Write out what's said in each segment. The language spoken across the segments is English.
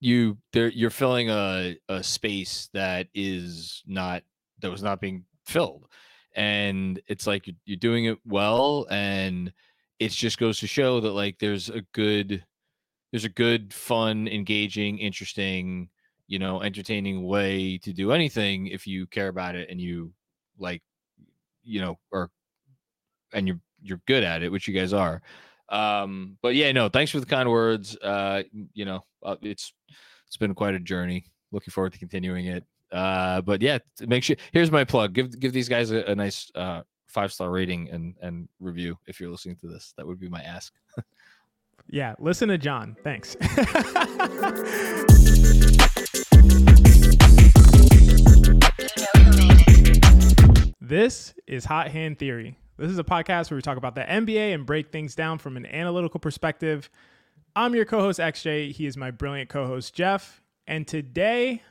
you there you're filling a a space that is not that was not being filled and it's like you're, doing it well and it just goes to show that like there's a good there's a good fun engaging interesting you know entertaining way to do anything if you care about it and you like you know or and you're you're good at it which you guys are um but yeah no thanks for the kind words uh you know uh, it's it's been quite a journey looking forward to continuing it uh, but yeah, make sure. Here's my plug. Give give these guys a, a nice uh, five star rating and and review if you're listening to this. That would be my ask. yeah, listen to John. Thanks. this is Hot Hand Theory. This is a podcast where we talk about the NBA and break things down from an analytical perspective. I'm your co host, XJ. He is my brilliant co host, Geoff. And today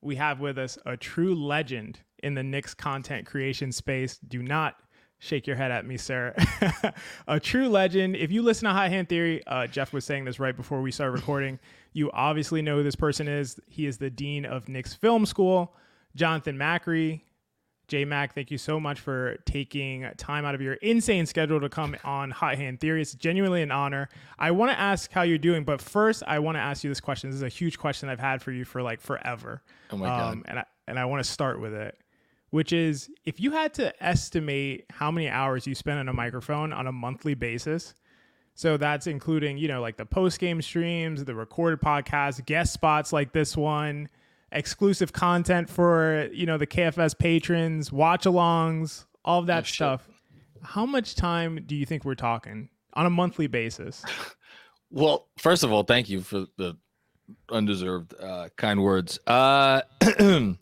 we have with us a true legend in the Knicks content creation space. Do not shake your head at me, sir. a true legend. If you listen to High Hand Theory, uh, Geoff was saying this right before we started recording. You obviously know who this person is. He is the dean of Knicks Film School, Jonathan Macri. J Mac, thank you so much for taking time out of your insane schedule to come on Hot Hand Theory. It's genuinely an honor. I want to ask how you're doing, but first, I want to ask you this question. This is a huge question I've had for you for like forever. Oh my god! Um, and I and I want to start with it, which is if you had to estimate how many hours you spend on a microphone on a monthly basis. So that's including, you know, like the post game streams, the recorded podcasts, guest spots like this one exclusive content for you know the KFS patrons, watch alongs, all of that oh, stuff. Shit. How much time do you think we're talking on a monthly basis? well, first of all, thank you for the undeserved uh, kind words. Uh,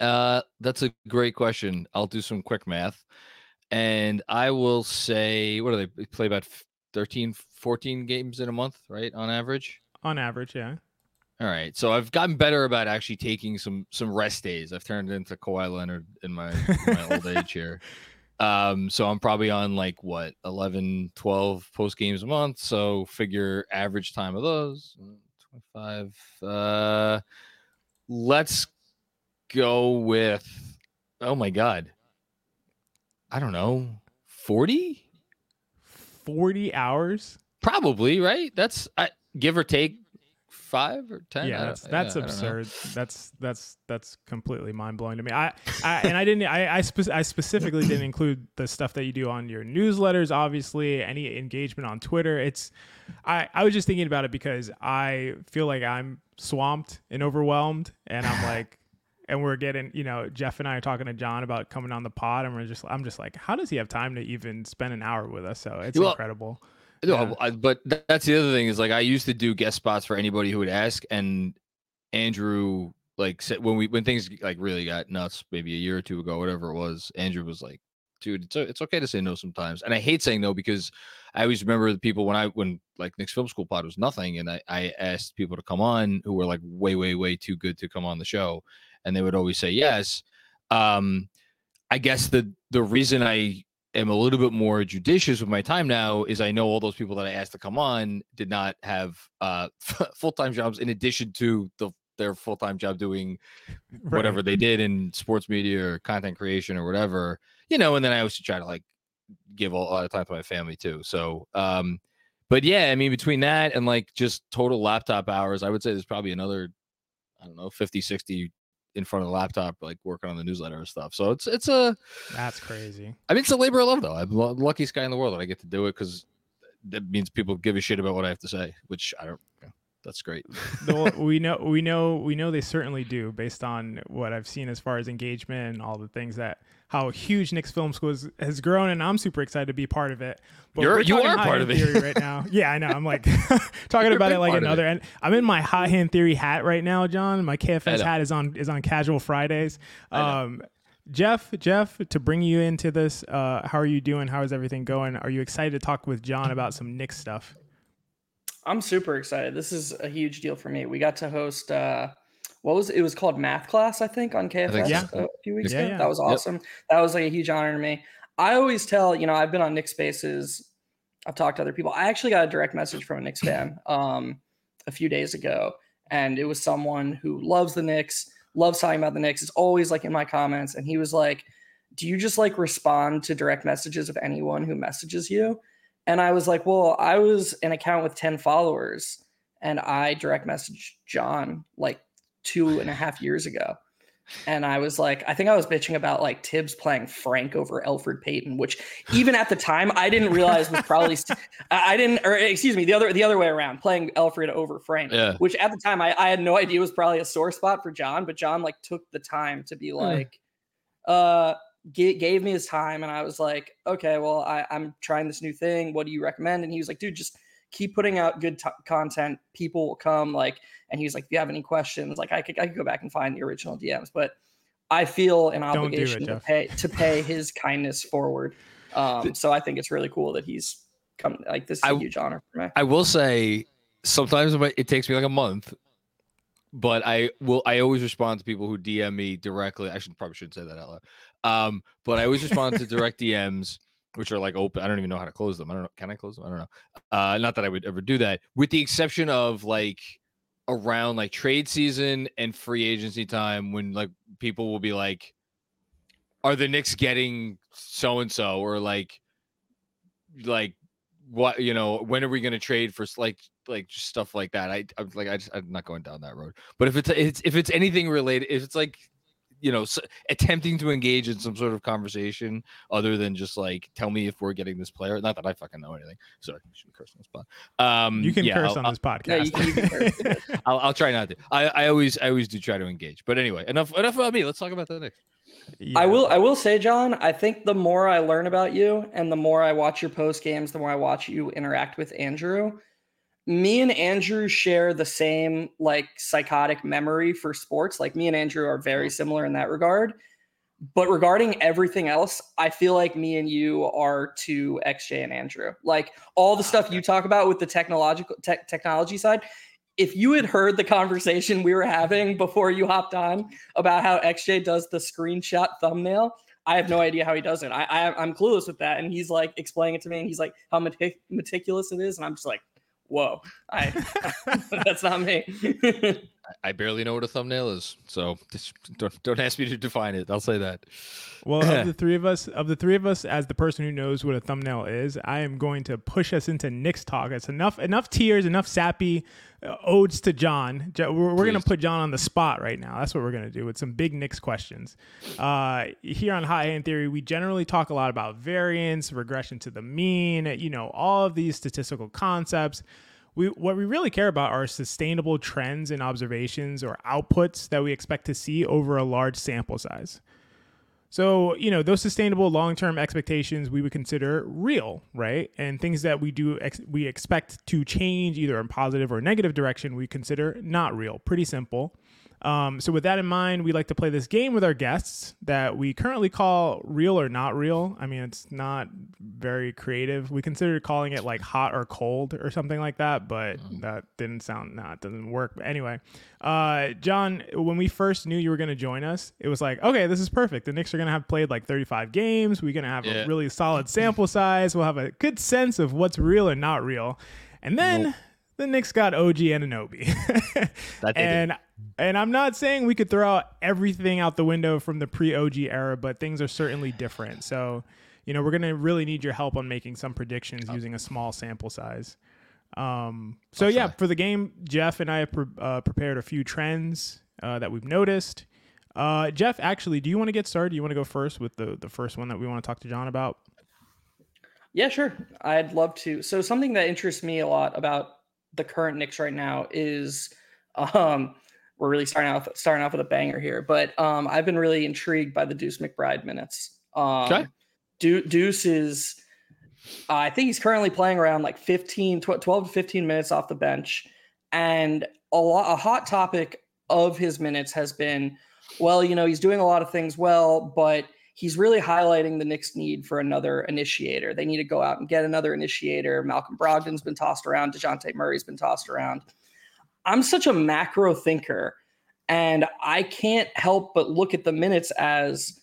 uh, that's a great question. I'll do some quick math, and I will say, what do they play about 13, 14 games in a month, right? On average. On average, yeah. All right, so I've gotten better about actually taking some some rest days. I've turned into Kawhi Leonard in my, in my old age here. Um, so I'm probably on like what 11, 12 post games a month. So figure average time of those 25. Uh, let's go with oh my god, I don't know, 40, 40 hours, probably right. That's I, give or take five or ten. Yeah, that's that's yeah, absurd. That's that's that's completely mind blowing to me. I, I and I didn't. I I, spe- I specifically didn't include the stuff that you do on your newsletters. Obviously, any engagement on Twitter. It's. I I was just thinking about it because I feel like I'm swamped and overwhelmed, and I'm like. and we're getting, you know, Geoff and I are talking to John about coming on the pod, and we're just, I'm just like, how does he have time to even spend an hour with us? So it's well, incredible. No, I, but that's the other thing is like I used to do guest spots for anybody who would ask, and Andrew like said when we when things like really got nuts, maybe a year or two ago, whatever it was. Andrew was like, "Dude, it's it's okay to say no sometimes," and I hate saying no because I always remember the people when I when like Knicks Film School pod was nothing, and I I asked people to come on who were like way way way too good to come on the show, and they would always say yes. Um, I guess the the reason I am a little bit more judicious with my time now is I know all those people that I asked to come on did not have uh, full time jobs in addition to the their full time job doing whatever right. they did in sports media or content creation or whatever, you know. And then I also try to like give a lot of time to my family too. So, um, but yeah, I mean, between that and like just total laptop hours, I would say there's probably another, I don't know, 50, 60 in front of the laptop, like working on the newsletter and stuff. So it's it's a that's crazy. I mean, it's a labor of love though. I'm the luckiest guy in the world that I get to do it because that means people give a shit about what I have to say, which I don't. You know, that's great. we know, we know, we know they certainly do, based on what I've seen as far as engagement and all the things that how huge Knicks Film School has, has grown, and I'm super excited to be part of it. But You're, you are part of it right now. Yeah, I know. I'm like talking You're about it like another. And I'm in my hot hand theory hat right now, John. My KFS hat is on is on casual Fridays. Um, Geoff, Geoff, to bring you into this, uh, how are you doing? How is everything going? Are you excited to talk with John about some Nick stuff? I'm super excited. This is a huge deal for me. We got to host uh what was it? it was called math class, I think, on KFS think, yeah. a few weeks yeah, ago. Yeah. That was awesome. Yep. That was like a huge honor to me. I always tell, you know, I've been on Knicks Spaces. I've talked to other people. I actually got a direct message from a Knicks fan um a few days ago. and it was someone who loves the Knicks, loves talking about the Knicks. It's always like in my comments, and he was like, "Do you just like respond to direct messages of anyone who messages you?" And I was like, "Well, I was an account with ten followers, and I direct messaged John like two and a half years ago." and I was like, I think I was bitching about like Tibbs playing Frank over Elfrid Payton, which even at the time I didn't realize was probably st- I didn't, or excuse me, the other the other way around, playing Elfrid over Frank, yeah. which at the time I, I had no idea was probably a sore spot for John, but John like took the time to be hmm. like, mm. uh, g- gave me his time, and I was like, okay, well I, I'm trying this new thing. What do you recommend? And he was like, dude, just keep putting out good t- content. People will come. Like, and he's like, if you have any questions, like I could I could go back and find the original DMs, but I feel an obligation it, to pay to pay his kindness forward. Um, so I think it's really cool that he's come. Like this is a huge honor for me. I will say sometimes it takes me like a month, but I will. I always respond to people who DM me directly. I should probably shouldn't say that out loud. Um, but I always respond to direct DMs which are like open. I don't even know how to close them. I don't know. Can I close them? I don't know. Uh, not that I would ever do that, with the exception of like around like trade season and free agency time when like people will be like, are the Knicks getting so and so or like, like what you know when are we going to trade for like like just stuff like that i i'm like i just i'm not going down that road but if it's it's if it's anything related if it's like you know attempting to engage in some sort of conversation other than just like tell me if we're getting this player not that i fucking know anything. Sorry i should curse on this spot um you can yeah, curse I'll, on this podcast. Yeah, you, you I'll, I'll try not to. I, I always i always do try to engage. But anyway enough enough about me. Let's talk about the Knicks yeah. I will I will say, John, I think the more I learn about you and the more I watch your post games, the more I watch you interact with Andrew, me and Andrew share the same like psychotic memory for sports. Like me and Andrew are very mm-hmm. similar in that regard. But regarding everything else, I feel like me and you are to XJ and Andrew. Like all the ah, stuff you talk about with the technological te- technology side. If you had heard the conversation we were having before you hopped on about how XJ does the screenshot thumbnail, I have no idea how he does it. I, I am clueless with that, and he's like explaining it to me, and he's like how metic- meticulous it is, and I'm just like, whoa, I that's not me. I barely know what a thumbnail is, so don't don't ask me to define it. I'll say that. Well, of the three of us, of the three of us, as the person who knows what a thumbnail is, I am going to push us into Knicks talk. It's enough, enough tears, enough sappy uh, odes to John. We're, we're going to put John on the spot right now. That's what we're going to do with some big Knicks questions. Uh, here on Hot Hand Theory, we generally talk a lot about variance, regression to the mean, you know, all of these statistical concepts we what we really care about are sustainable trends and observations or outputs that we expect to see over a large sample size. So, you know, those sustainable long-term expectations we would consider real, right? And things that we do ex- we expect to change either in positive or negative direction we consider not real. Pretty simple. Um, so, with that in mind, we like to play this game with our guests that we currently call real or not real. I mean, it's not very creative. We considered calling it like hot or cold or something like that, but mm. that didn't sound, nah, it doesn't work. But anyway, uh, John, when we first knew you were going to join us, it was like, okay, this is perfect. The Knicks are going to have played like 35 games. We're going to have yeah. a really solid sample size. We'll have a good sense of what's real and not real. And then. Nope the Knicks got OG Anunoby. and and I'm not saying we could throw out everything out the window from the pre-OG era, but things are certainly different. So, you know, we're going to really need your help on making some predictions oh. using a small sample size. Um, so yeah, for the game, Geoff and I have pre- uh, prepared a few trends uh, that we've noticed. Uh, Geoff, actually, do you want to get started? Do you want to go first with the the first one that we want to talk to John about? Yeah, sure. I'd love to. So something that interests me a lot about the current Knicks right now is um, we're really starting off starting off with a banger here. But um, I've been really intrigued by the Deuce McBride minutes. Um, okay. De- Deuce is, uh, I think he's currently playing around like 15, 12 to 15 minutes off the bench. And a, lot, a hot topic of his minutes has been, well, you know, he's doing a lot of things well, but he's really highlighting the Knicks' need for another initiator. They need to go out and get another initiator. Malcolm Brogdon's been tossed around. DeJounte Murray's been tossed around. I'm such a macro thinker, and I can't help but look at the minutes as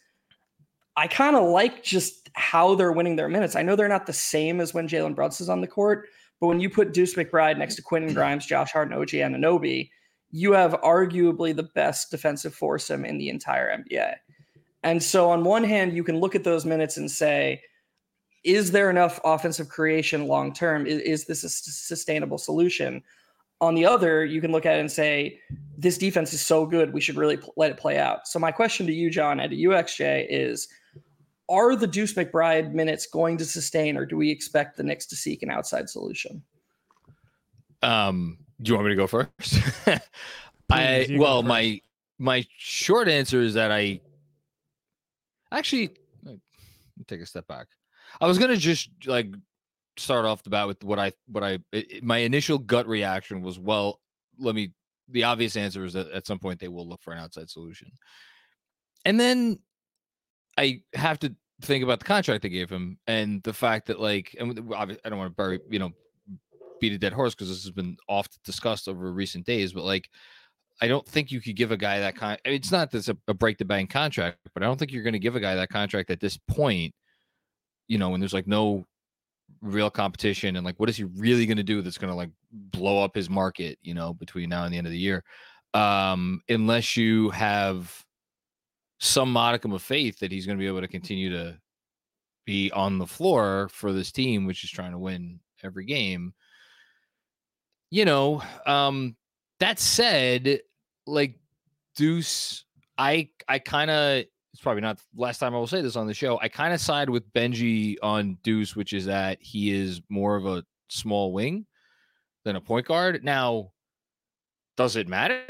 I kind of like just how they're winning their minutes. I know they're not the same as when Jalen Brunson's on the court, but when you put Deuce McBride next to Quentin Grimes, Josh Hart, and OG Anunoby, you have arguably the best defensive foursome in the entire NBA. And so, on one hand, you can look at those minutes and say, is there enough offensive creation long term? Is, is, this a sustainable solution? On the other, you can look at it and say, this defense is so good, we should really pl- let it play out. So, my question to you, John, and to you XJ is Are the Deuce McBride minutes going to sustain, or do we expect the Knicks to seek an outside solution? Um, do you want me to go first? I well, my my short answer is that I actually take a step back. I was gonna just like start off the bat with what I what I it, my initial gut reaction was well, let me. The obvious answer is that at some point they will look for an outside solution, and then I have to think about the contract they gave him and the fact that like and I don't want to bury you know beat a dead horse because this has been oft discussed over recent days, but like I don't think you could give a guy that kind. Kind. it's not this a, a break the bank contract, but I don't think you're going to give a guy that contract at this point. You know, when there's like no real competition, and like, what is he really going to do that's going to like blow up his market? You know, between now and the end of the year, um, unless you have some modicum of faith that he's going to be able to continue to be on the floor for this team, which is trying to win every game you know, um, that said, like Deuce, I I kind of it's probably not last time I will say this on the show. I kind of side with Benji on Deuce, which is that he is more of a small wing than a point guard. Now, does it matter?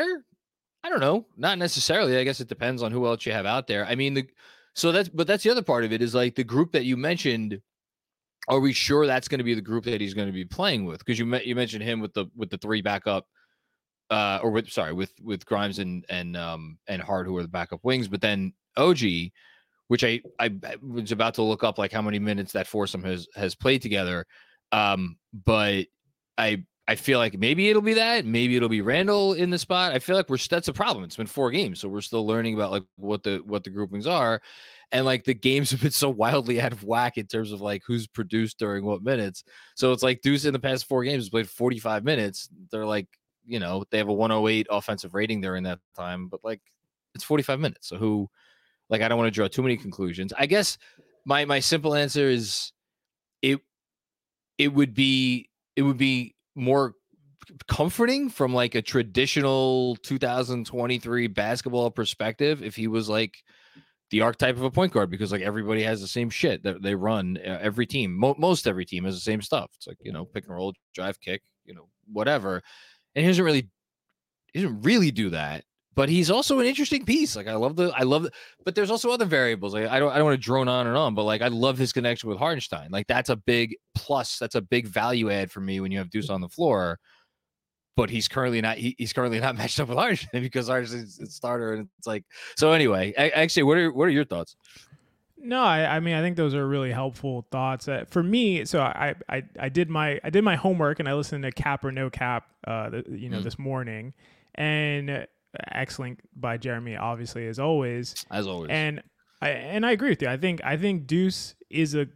I don't know. Not necessarily. I guess it depends on who else you have out there. I mean, the so that's but that's the other part of it is like the group that you mentioned are we sure that's going to be the group that he's going to be playing with? Because you met, you mentioned him with the with the three backup, uh, or with sorry with with Grimes and and um and Hart who are the backup wings, but then OG, which I I was about to look up like how many minutes that foursome has has played together, um, but I I feel like maybe it'll be that, maybe it'll be Randle in the spot. I feel like we're that's a problem. It's been four games, so we're still learning about like what the what the groupings are, and like the games have been so wildly out of whack in terms of like who's produced during what minutes. So it's like Deuce in the past four games has played 45 minutes. They're like, you know, they have a 108 offensive rating during that time, but like it's 45 minutes. So who like I don't want to draw too many conclusions. I guess my my simple answer is it it would be it would be more comforting from like a traditional 2023 basketball perspective if he was like the archetype of a point guard because like everybody has the same shit that they run. Uh, every team, mo- most every team has the same stuff. It's like you know, pick and roll, drive, kick, you know, whatever. And he doesn't really, he doesn't really do that. But he's also an interesting piece. Like I love the, I love, the, but there's also other variables. Like I don't, I don't want to drone on and on. But like I love his connection with Hartenstein. Like that's a big plus. That's a big value add for me when you have Deuce on the floor but he's currently not he, he's currently not matched up with Hartenstein because Hartenstein's a starter and it's like so anyway actually what are what are your thoughts no I, I mean I think those are really helpful thoughts uh, for me so I, I I did my I did my homework and I listened to cap or no cap uh the, you know mm. this morning and excellent by Jeremy obviously as always as always and I and I agree with you I think I think Deuce is a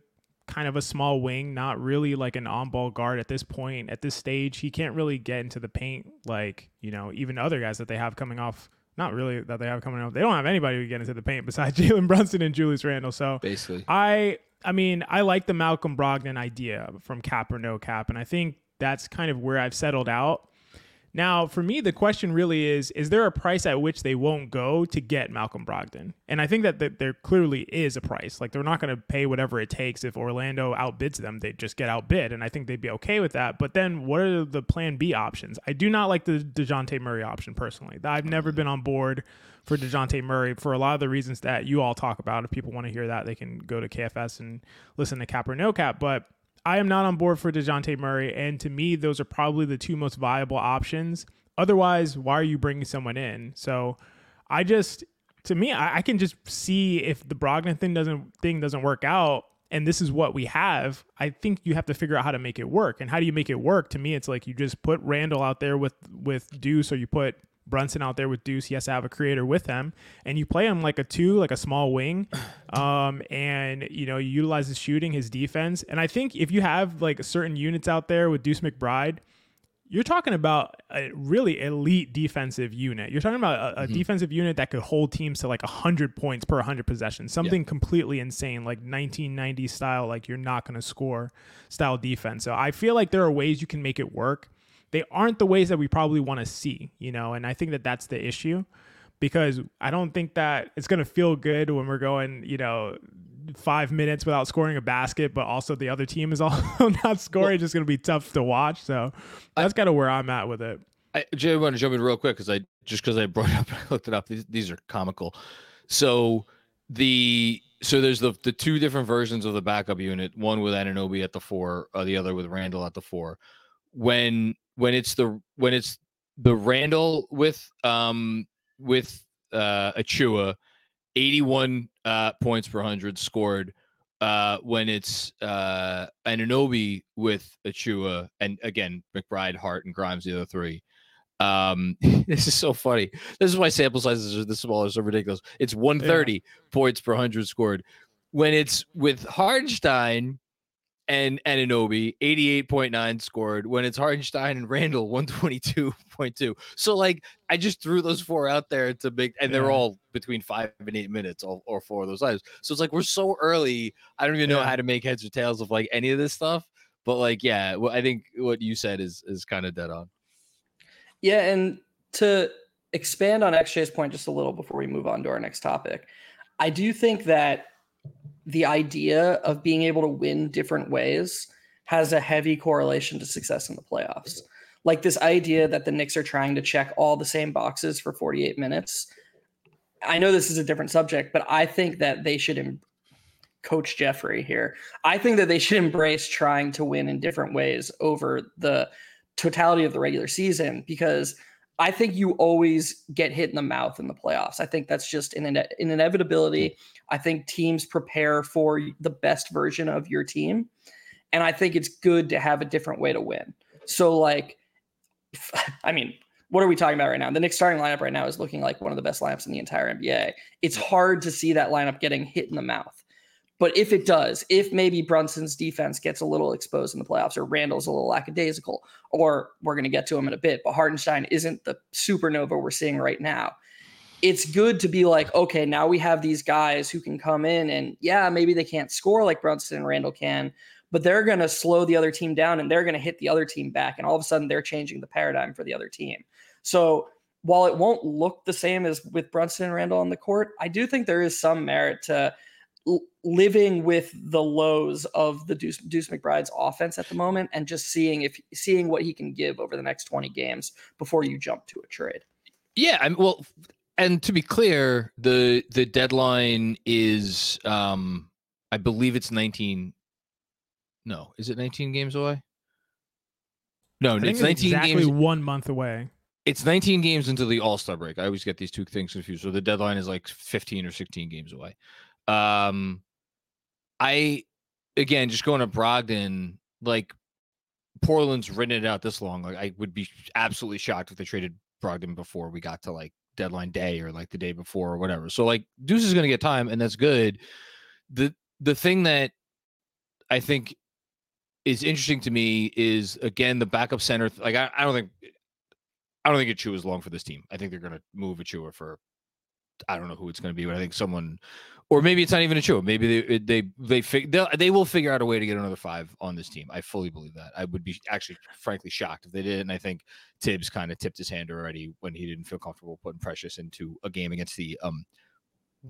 kind of a small wing, not really like an on ball guard at this point. At this stage, he can't really get into the paint like, you know, even other guys that they have coming off. Not really that they have coming off. They don't have anybody who can get into the paint besides Jalen Brunson and Julius Randle. So basically, I I mean, I like the Malcolm Brogdon idea from cap or no cap. And I think that's kind of where I've settled out. Now, for me, the question really is is there a price at which they won't go to get Malcolm Brogdon? And I think that, there clearly is a price. Like they're not going to pay whatever it takes. If Orlando outbids them, they just get outbid. And I think they'd be okay with that. But then what are the plan B options? I do not like the DeJounte Murray option personally. I've never been on board for DeJounte Murray for a lot of the reasons that you all talk about. If people want to hear that, they can go to KFS and listen to Cap or No Cap. But I am not on board for DeJounte Murray. And to me, those are probably the two most viable options. Otherwise, why are you bringing someone in? So I just, to me, I, I can just see if the Brogdon thing doesn't thing doesn't work out, and this is what we have. I think you have to figure out how to make it work. And how do you make it work? To me, it's like you just put Randle out there with with Deuce, or you put Brunson out there with Deuce. He has to have a creator with him, and you play him like a two, like a small wing, um, and you know you utilize his shooting, his defense, and I think if you have like certain units out there with Deuce McBride, you're talking about a really elite defensive unit. You're talking about a, a mm-hmm. defensive unit that could hold teams to like 100 points per 100 possessions, something yeah. completely insane, like 1990 style, like you're not going to score style defense. So I feel like there are ways you can make it work. They aren't the ways that we probably want to see, you know, and I think that that's the issue because I don't think that it's going to feel good when we're going, you know, five minutes without scoring a basket, but also the other team is also not scoring. Well, just going to be tough to watch. So that's kind of where I'm at with it. I, Jay, I want to jump in real quick because I just because I brought it up, I looked it up. These, these are comical. So the so there's the the two different versions of the backup unit. One with Anunoby at the four, uh, the other with Randle at the four. When when it's the when it's the Randle with um with uh Achiuwa 81 uh, points per 100 scored uh, when it's uh, Anunoby with Achiuwa, and again, McBride, Hart, and Grimes, the other three. Um, this is so funny. This is why sample sizes are this small, are so ridiculous. It's 130 yeah. points per 100 scored. When it's with Hartenstein and Anunoby, 88.9 scored. When it's Hartenstein and Randle, 122.2. So like I just threw those four out there to make and yeah. they're all between five and eight minutes, all or four of those lives. So it's like we're so early. I don't even know yeah. how to make heads or tails of like any of this stuff. But like, yeah, well, I think what you said is is kind of dead on. Yeah, and to expand on XJ's point just a little before we move on to our next topic, I do think that the idea of being able to win different ways has a heavy correlation to success in the playoffs. Like this idea that the Knicks are trying to check all the same boxes for 48 minutes. I know this is a different subject, but I think that they should coach Jeffrey here. I think that they should embrace trying to win in different ways over the totality of the regular season because I think you always get hit in the mouth in the playoffs. I think that's just an, an inevitability. I think teams prepare for the best version of your team. And I think it's good to have a different way to win. So, like, I mean, what are we talking about right now? The Knicks starting lineup right now is looking like one of the best lineups in the entire NBA. It's hard to see that lineup getting hit in the mouth. But if it does, if maybe Brunson's defense gets a little exposed in the playoffs, or Randle's a little lackadaisical, or we're going to get to him in a bit, but Hartenstein isn't the supernova we're seeing right now. It's good to be like, okay, now we have these guys who can come in and yeah, maybe they can't score like Brunson and Randle can, but they're going to slow the other team down and they're going to hit the other team back. And all of a sudden they're changing the paradigm for the other team. So while it won't look the same as with Brunson and Randle on the court, I do think there is some merit to living with the lows of the Deuce, Deuce McBride's offense at the moment and just seeing if seeing what he can give over the next 20 games before you jump to a trade. Yeah, I'm well and to be clear, the the deadline is um I believe it's 19 No, is it 19 games away? No, it's 19 exactly games one month away. It's 19 games into the All-Star break. I always get these two things confused. So the deadline is like 15 or 16 games away. Um, I again just going to Brogdon, like Portland's written it out this long. Like I would be absolutely shocked if they traded Brogdon before we got to like deadline day or like the day before or whatever. So like Deuce is going to get time, and that's good. the The thing that I think is interesting to me is again the backup center. Like I, I don't think I don't think Achiuwa is long for this team. I think they're going to move Achiuwa for I don't know who it's going to be, but I think someone or maybe it's not even a show. Maybe they they they fig- they will figure out a way to get another five on this team. I fully believe that. I would be actually, frankly, shocked if they did. And I think Tibbs kind of tipped his hand already when he didn't feel comfortable putting Precious into a game against the um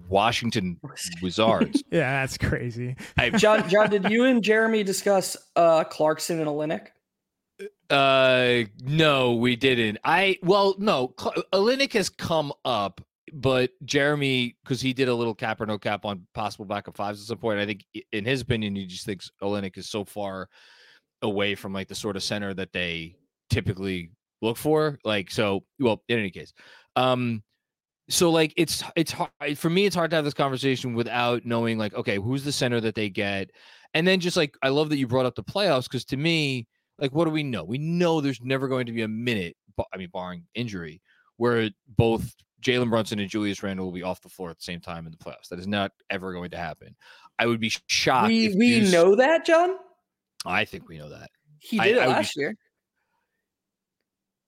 Washington Wizards. yeah, that's crazy. I, John, John, did you and Jeremy discuss uh Clarkson and Olynyk? Uh, no, we didn't. I well, no, Olynyk has come up but Jeremy, because he did a little cap or no cap on possible backup fives at some point, I think in his opinion, he just thinks Olynyk is so far away from like the sort of center that they typically look for. Like, so, well, in any case, um, so like it's it's hard for me. It's hard to have this conversation without knowing like, okay, who's the center that they get, and then just like I love that you brought up the playoffs because to me, like, what do we know? We know there's never going to be a minute, I mean, barring injury, where both Jalen Brunson and Julius Randle will be off the floor at the same time in the playoffs. That is not ever going to happen. I would be shocked. We we Deuce, know that, John. I think we know that. He did I, it I last be, year.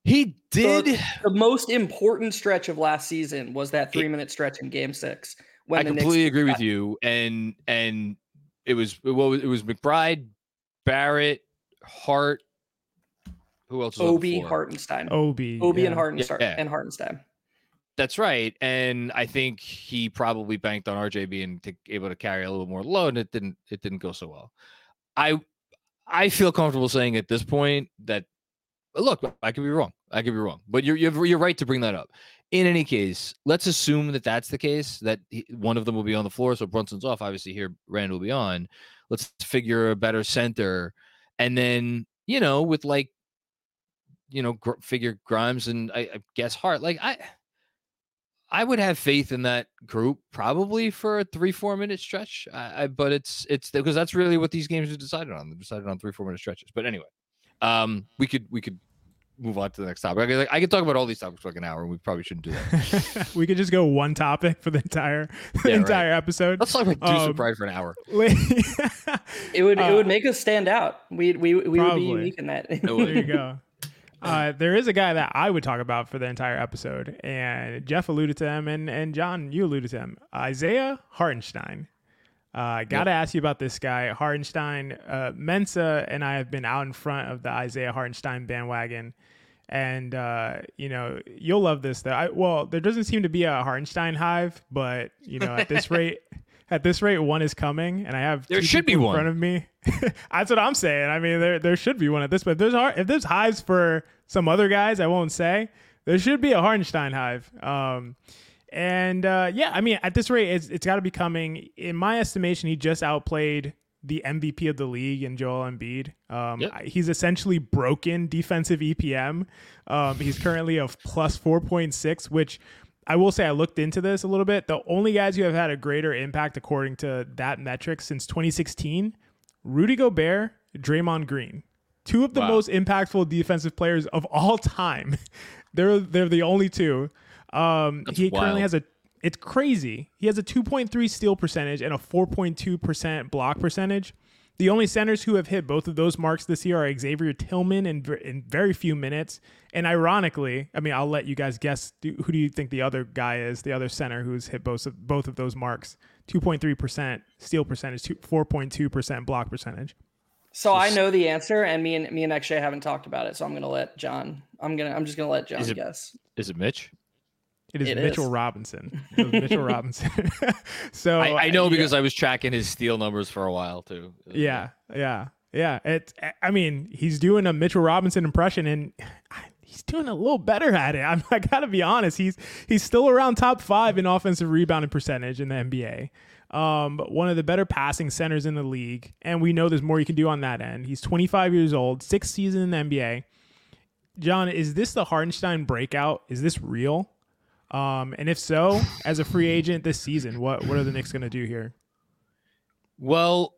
He did. The, the, most important stretch of last season was that three minute stretch in Game Six. When I completely agree with you, and and it was well, it was McBride, Barrett, Hart. Who else? Obi Hartenstein. Obi. Obi yeah. and Hartenstein. Yeah. And Hartenstein. That's right, and I think he probably banked on RJ being able to carry a little more load, and it didn't. It didn't go so well. I I feel comfortable saying at this point that look, I could be wrong. I could be wrong, but you're you're, you're right to bring that up. In any case, let's assume that that's the case. That he, one of them will be on the floor, so Brunson's off. Obviously, here Randle will be on. Let's figure a better center, and then you know with like, you know, gr- figure Grimes and I, I guess Hart. Like I, I would have faith in that group probably for a three four minute stretch. I, I, but it's it's because that's really what these games are decided on. They're decided on three four minute stretches. But anyway, um, we could we could move on to the next topic. I could, I could talk about all these topics for like an hour, and we probably shouldn't do that. we could just go one topic for the entire the yeah, entire right. episode. Let's talk about Deuce um, Pride for an hour. it would uh, it would make us stand out. We we we would be unique in that. there you go. Uh, there is a guy that I would talk about for the entire episode, and Geoff alluded to him, and and John, you alluded to him, Isaiah Hartenstein. I uh, got to yep. ask you about this guy, Hartenstein. Uh, Mensa and I have been out in front of the Isaiah Hartenstein bandwagon. And, uh, you know, you'll love this, though. I, well, there doesn't seem to be a Hartenstein hive, but, you know, at this rate, at this rate, one is coming, and I have there should be one in front of me. That's what I'm saying. I mean, there there should be one at this. But if there's if there's hives for some other guys, I won't say there should be a Hartenstein hive. Um, and uh, yeah, I mean, at this rate, it's, it's got to be coming. In my estimation, he just outplayed the MVP of the league in Joel Embiid. Um, yep. He's essentially broken defensive EPM. Um, he's currently of plus 4.6, which I will say I looked into this a little bit. The only guys who have had a greater impact according to that metric since 2016, Rudy Gobert, Draymond Green. Two of the wow. most impactful defensive players of all time. they're they're the only two. Um, he wild. currently has a. It's crazy. He has a 2.3 steal percentage and a 4.2 percent block percentage. The only centers who have hit both of those marks this year are Xavier Tillman in, in very few minutes. And ironically, I mean, I'll let you guys guess who do you think the other guy is, the other center who's hit both of, both of those marks 2.3% steal percentage, 4.2% block percentage. So just, I know the answer, and me and me and XJ haven't talked about it. So I'm gonna let John. I'm gonna. I'm just gonna let John is it, guess. Is it Mitch? It is it Mitchell is. Robinson. Mitchell Robinson. so I, I know because I was tracking his steal numbers for a while too. Yeah, yeah, yeah. It's. I mean, he's doing a Mitchell Robinson impression, and he's doing a little better at it. I'm, I gotta be honest. He's he's still around top five in offensive rebounding percentage in the NBA. Um, one of the better passing centers in the league, and we know there's more you can do on that end. He's 25 years old, sixth season in the NBA. John, is this the Hartenstein breakout? Is this real? Um, and if so, as a free agent this season, what what are the Knicks going to do here? Well,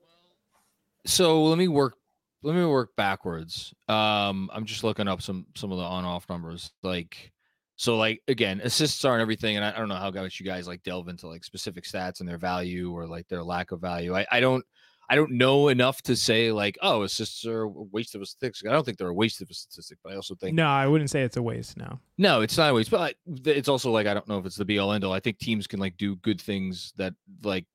so let me work let me work backwards. Um, I'm just looking up some some of the on off numbers. Like so like again, assists aren't everything, and I, I don't know how much you guys like delve into like specific stats and their value or like their lack of value. I, I don't I don't know enough to say like, oh, assists are a waste of a statistic. I don't think they're a waste of a statistic, but I also think no, I wouldn't say it's a waste. No, no, it's not a waste. But it's also like I don't know if it's the be all end all. I think teams can like do good things that like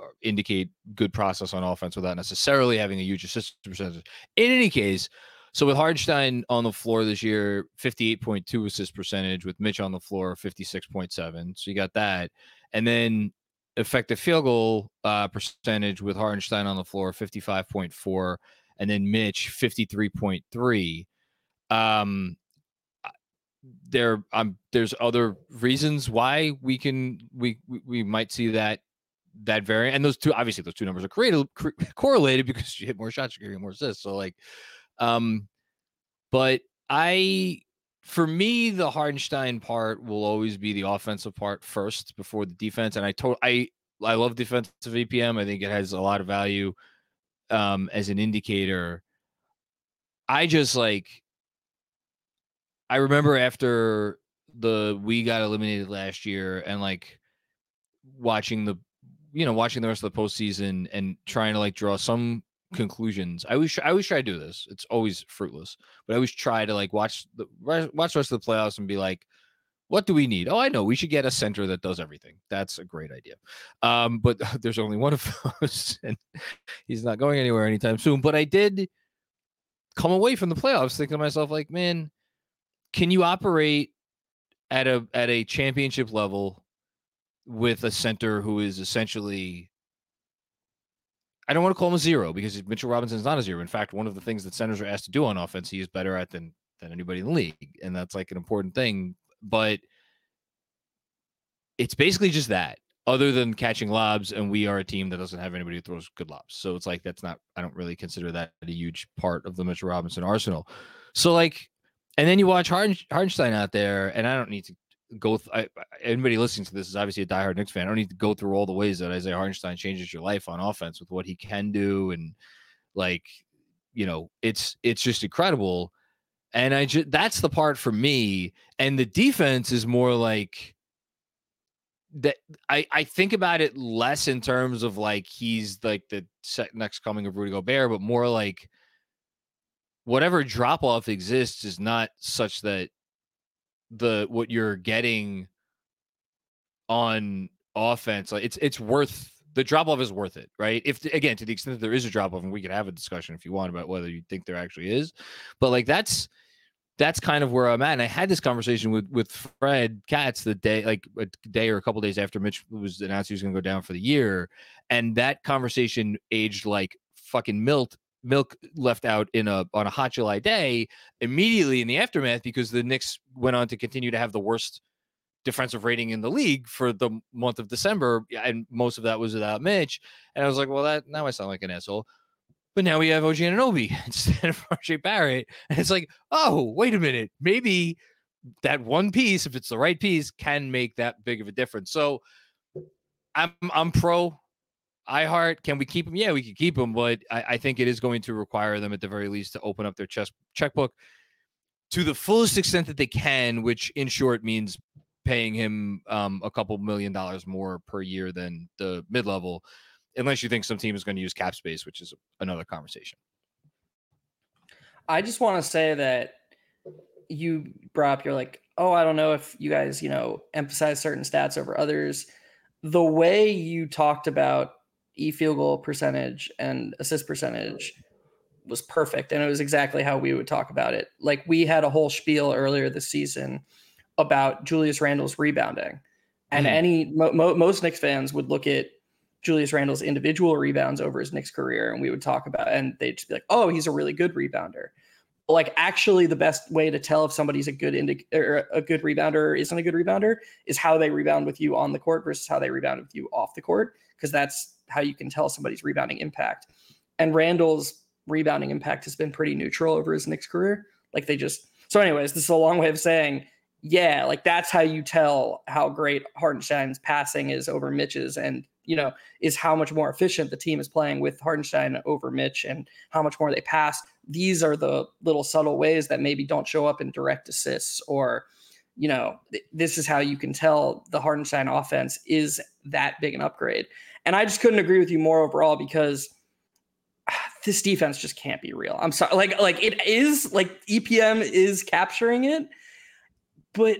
uh, indicate good process on offense without necessarily having a huge assist percentage. In any case, so with Hartenstein on the floor this year, 58.2 assist percentage, with Mitch on the floor, 56.7. So you got that. And then effective field goal uh, percentage with Hartenstein on the floor, 55.4, and then Mitch, 53.3. Um, there, um, there's other reasons why we can we we might see that that variant, and those two obviously those two numbers are created, correlated because you hit more shots, you're getting more assists. So like, um, but I for me, the Hartenstein part will always be the offensive part first before the defense. And I told I I love defensive EPM. I think it has a lot of value um, as an indicator. I just like I remember after the we got eliminated last year and like watching the you know watching the rest of the postseason and trying to like draw some conclusions. I always I always try to do this. It's always fruitless, but I always try to like watch the watch the rest of the playoffs and be like, what do we need? Oh, I know. We should get a center that does everything. That's a great idea. Um, but there's only one of those, and he's not going anywhere anytime soon. But I did come away from the playoffs thinking to myself, like, man, can you operate at a at a championship level with a center who is essentially I don't want to call him a zero because Mitchell Robinson is not a zero. In fact, one of the things that centers are asked to do on offense, he is better at than than anybody in the league, and that's like an important thing. But it's basically just that, other than catching lobs, and we are a team that doesn't have anybody who throws good lobs. So it's like that's not. I don't really consider that a huge part of the Mitchell Robinson arsenal. So like, and then you watch Hartenstein out there, and I don't need to go. Th- I, anybody listening to this is obviously a diehard Knicks fan. I don't need to go through all the ways that Isaiah Hartenstein changes your life on offense with what he can do, and like, you know, it's it's just incredible. And I just that's the part for me. And the defense is more like that. I I think about it less in terms of like he's like the next coming of Rudy Gobert, but more like whatever drop off exists is not such that the what you're getting on offense like it's it's worth the drop off is worth it right if again to the extent that there is a drop off and we could have a discussion if you want about whether you think there actually is but like that's that's kind of where I'm at. And I had this conversation with with Fred Katz the day, like a day or a couple days after Mitch was announced he was going to go down for the year, and that conversation aged like fucking milk milk left out in a on a hot July day immediately in the aftermath because the Knicks went on to continue to have the worst defensive rating in the league for the month of December, and most of that was without Mitch. And I was like, well, that now I sound like an asshole. But now we have OG Anunoby instead of RJ Barrett, and it's like, oh, wait a minute, maybe that one piece, if it's the right piece, can make that big of a difference. So I'm I'm pro I heart, can we keep him? Yeah, we can keep him, but I, I, think it is going to require them at the very least to open up their chest checkbook to the fullest extent that they can, which in short means paying him um, a couple million dollars more per year than the mid level, unless you think some team is going to use cap space, which is another conversation. I just want to say that you brought up, you're like, oh, I don't know if you guys, you know, emphasize certain stats over others. The way you talked about e field goal percentage and assist percentage was perfect. And it was exactly how we would talk about it. Like we had a whole spiel earlier this season about Julius Randle's rebounding. And mm. any mo- mo- most Knicks fans would look at Julius Randle's individual rebounds over his Knicks career, and we would talk about, and they'd just be like, "Oh, he's a really good rebounder." But like, actually, the best way to tell if somebody's a good indi- or a good rebounder or isn't a good rebounder is how they rebound with you on the court versus how they rebound with you off the court, because that's how you can tell somebody's rebounding impact. And Randle's rebounding impact has been pretty neutral over his Knicks career. Like they just so, anyways, this is a long way of saying, yeah, like that's how you tell how great Hartenstein's passing is over Mitch's, and you know, is how much more efficient the team is playing with Hartenstein over Mitch, and how much more they pass. These are the little subtle ways that maybe don't show up in direct assists or you know, th- this is how you can tell the Hartenstein offense is that big an upgrade. And I just couldn't agree with you more overall because ah, this defense just can't be real. I'm sorry. Like, like it is like EPM is capturing it, but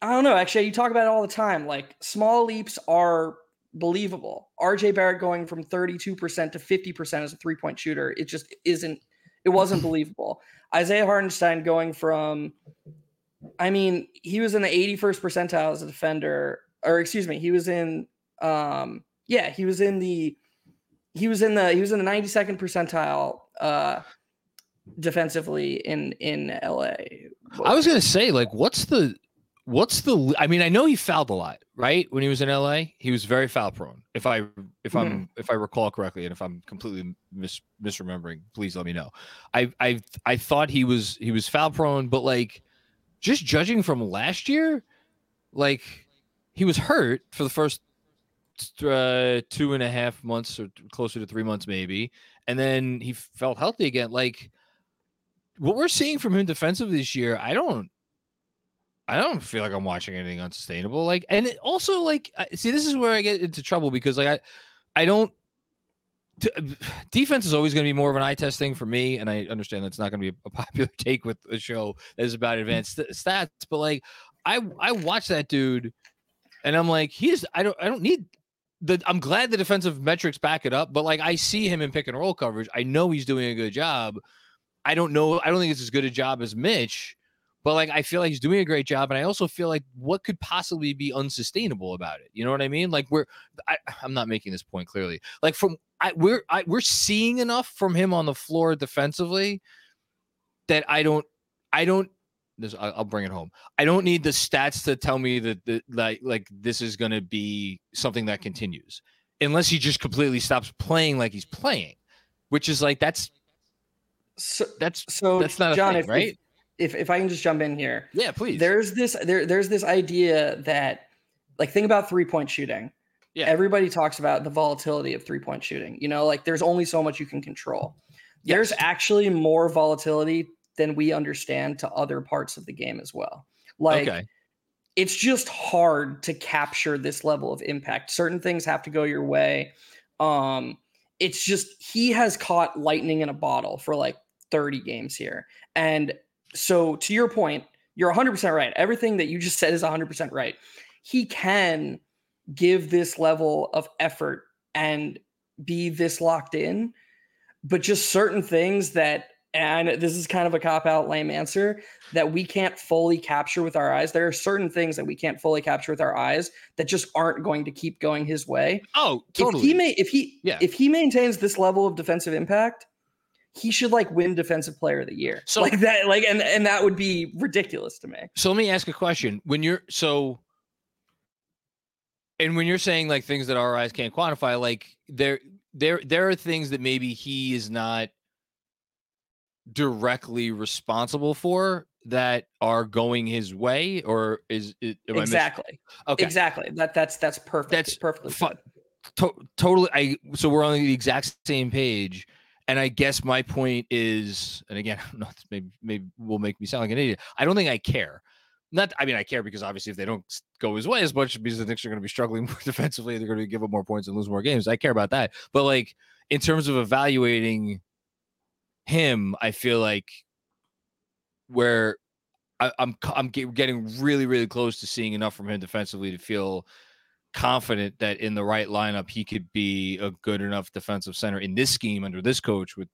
I don't know. Actually, you talk about it all the time. Like small leaps are believable. RJ Barrett going from 32% to 50% as a three point shooter, it just isn't, it wasn't believable. Isaiah Hartenstein going from, I mean, he was in the 81st percentile as a defender, or excuse me, he was in um, yeah, he was in the he was in the he was in the 92nd percentile uh defensively in in LA. I was gonna say, like, what's the what's the I mean, I know he fouled a lot, right? When he was in LA, he was very foul prone. If I if I'm mm-hmm. if I recall correctly, and if I'm completely mis- misremembering, please let me know. I I I thought he was he was foul prone, but like just judging from last year, like he was hurt for the first uh, two and a half months or closer to three months, maybe, and then he felt healthy again. Like what we're seeing from him defensively this year, I don't, I don't feel like I'm watching anything unsustainable. Like, and it also like, see, this is where I get into trouble because like I, I don't. defense is always going to be more of an eye test thing for me, and I understand that's not going to be a popular take with a show that is about advanced stats. But like, I I watch that dude, and I'm like, he's I don't I don't need the. I'm glad the defensive metrics back it up, but like I see him in pick and roll coverage. I know he's doing a good job. I don't know. I don't think it's as good a job as Mitch, but like I feel like he's doing a great job, and I also feel like what could possibly be unsustainable about it? You know what I mean? Like we're, I, am not making this point clearly. Like from I we're I, we're seeing enough from him on the floor defensively that I don't I don't. This, I'll bring it home. I don't need the stats to tell me that the like like this is going to be something that continues, unless he just completely stops playing like he's playing, which is like that's so that's so that's not John, thing, if, right? If, if if I can just jump in here, yeah, please. There's this there there's this idea that like think about three point shooting. Yeah. Everybody talks about the volatility of three point shooting. You know, like there's only so much you can control. Yes. There's actually more volatility than we understand to other parts of the game as well. Like okay. it's just hard to capture this level of impact. Certain things have to go your way. Um, it's just he has caught lightning in a bottle for like 30 games here. And so to your point, you're 100% right. Everything that you just said is 100% right. He can give this level of effort and be this locked in, but just certain things that and this is kind of a cop out lame answer that we can't fully capture with our eyes. There are certain things that we can't fully capture with our eyes that just aren't going to keep going his way. Oh, totally. If he may if he yeah. if he maintains this level of defensive impact, he should like win defensive player of the year. So like that, like and and that would be ridiculous to me. So let me ask a question. When you're so and when you're saying like things that our eyes can't quantify, like there there there are things that maybe he is not directly responsible for that are going his way or is it exactly okay exactly that that's that's perfect that's perfectly fu- to- totally i so we're on the exact same page and I guess my point is, and again, not maybe maybe will make me sound like an idiot. I don't think I care. Not, I mean, I care because obviously if they don't go his way as much, because the Knicks are going to be struggling more defensively, they're going to give up more points and lose more games. I care about that. But like in terms of evaluating him, I feel like where I, I'm I'm getting really really close to seeing enough from him defensively to feel confident that in the right lineup he could be a good enough defensive center in this scheme under this coach with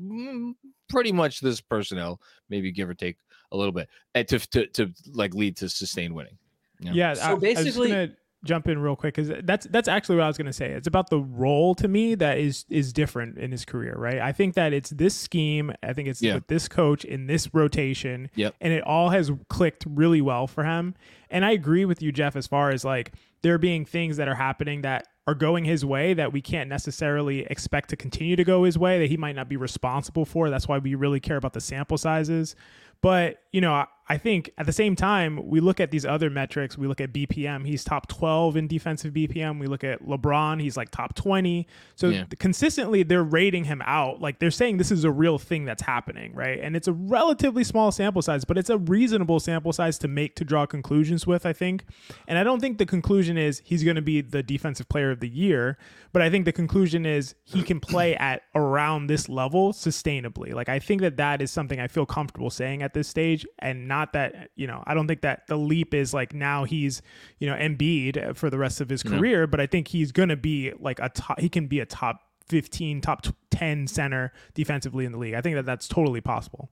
mm, pretty much this personnel, maybe give or take a little bit, eh, to to, to like lead to sustained winning. Yeah, so I, basically. I jump in real quick because that's that's actually what I was going to say. It's about the role to me that is is different in his career, right? I think that it's this scheme. I think it's yeah. with this coach in this rotation, yep. and it all has clicked really well for him. And I agree with you, Geoff, as far as like there being things that are happening that are going his way that we can't necessarily expect to continue to go his way that he might not be responsible for. That's why we really care about the sample sizes. But, you know, I think at the same time, we look at these other metrics. We look at BPM. He's top 12 in defensive BPM. We look at LeBron. He's like top 20. So yeah. consistently, they're rating him out. Like they're saying this is a real thing that's happening, right? And it's a relatively small sample size, but it's a reasonable sample size to make to draw conclusions with, I think. And I don't think the conclusion is he's going to be the defensive player of the year, but I think the conclusion is he can play at around this level sustainably. Like I think that that is something I feel comfortable saying at this stage and not not that you know I don't think that the leap is like now he's you know Embiid for the rest of his career, no. but I think he's gonna be like a top. He can be a top 15, top 10 center defensively in the league. I think that that's totally possible.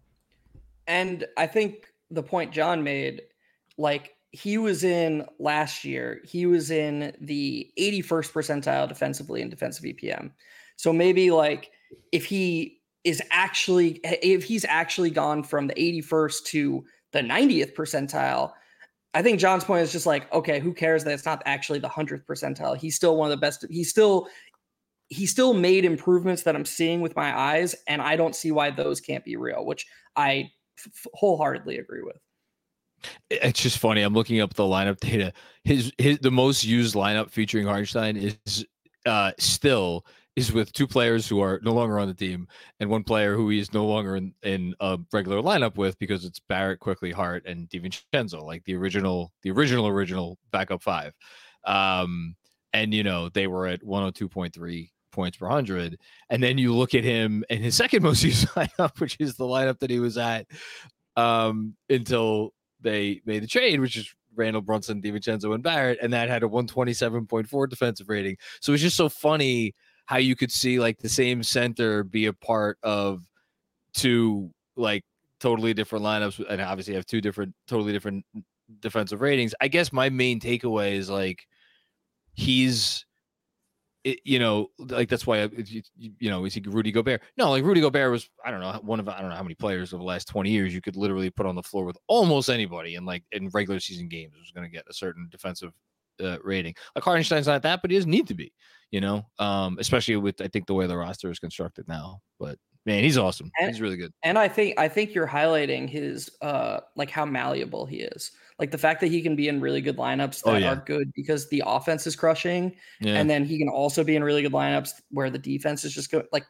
And I think the point John made, like he was in last year, he was in the 81st percentile defensively in defensive EPM. So maybe like if he is actually if he's actually gone from the 81st to the 90th percentile. I think John's point is just like, okay, who cares that it's not actually the 100th percentile? He's still one of the best. He's still he still made improvements that I'm seeing with my eyes, and I don't see why those can't be real, which I wholeheartedly agree with. It's just funny. I'm looking up the lineup data. His his the most used lineup featuring Hartenstein is uh still is with two players who are no longer on the team and one player who he is no longer in, in a regular lineup with because it's Barrett, Quickley, Hart, and DiVincenzo, like the original, the original, original backup five. Um, and you know, they were at 102.3 points per hundred. And then you look at him and his second most used lineup, which is the lineup that he was at um, until they made the trade, which is Randle Brunson, DiVincenzo, and Barrett, and that had a 127.4 defensive rating. So it's just so funny how you could see like the same center be a part of two like totally different lineups, and obviously have two different, totally different defensive ratings. I guess my main takeaway is like he's it, you know, like that's why you, you know is he Rudy Gobert? No, like Rudy Gobert was I don't know one of I don't know how many players over the last twenty years you could literally put on the floor with almost anybody and like in regular season games was going to get a certain defensive uh, rating. Like Hartenstein's not that, but he doesn't need to be, you know, um, especially with I think the way the roster is constructed now. But man, he's awesome. And, he's really good. And I think I think you're highlighting his uh like how malleable he is. Like the fact that he can be in really good lineups oh, that oh, yeah. are good because the offense is crushing, yeah. and then he can also be in really good lineups where the defense is just good. Like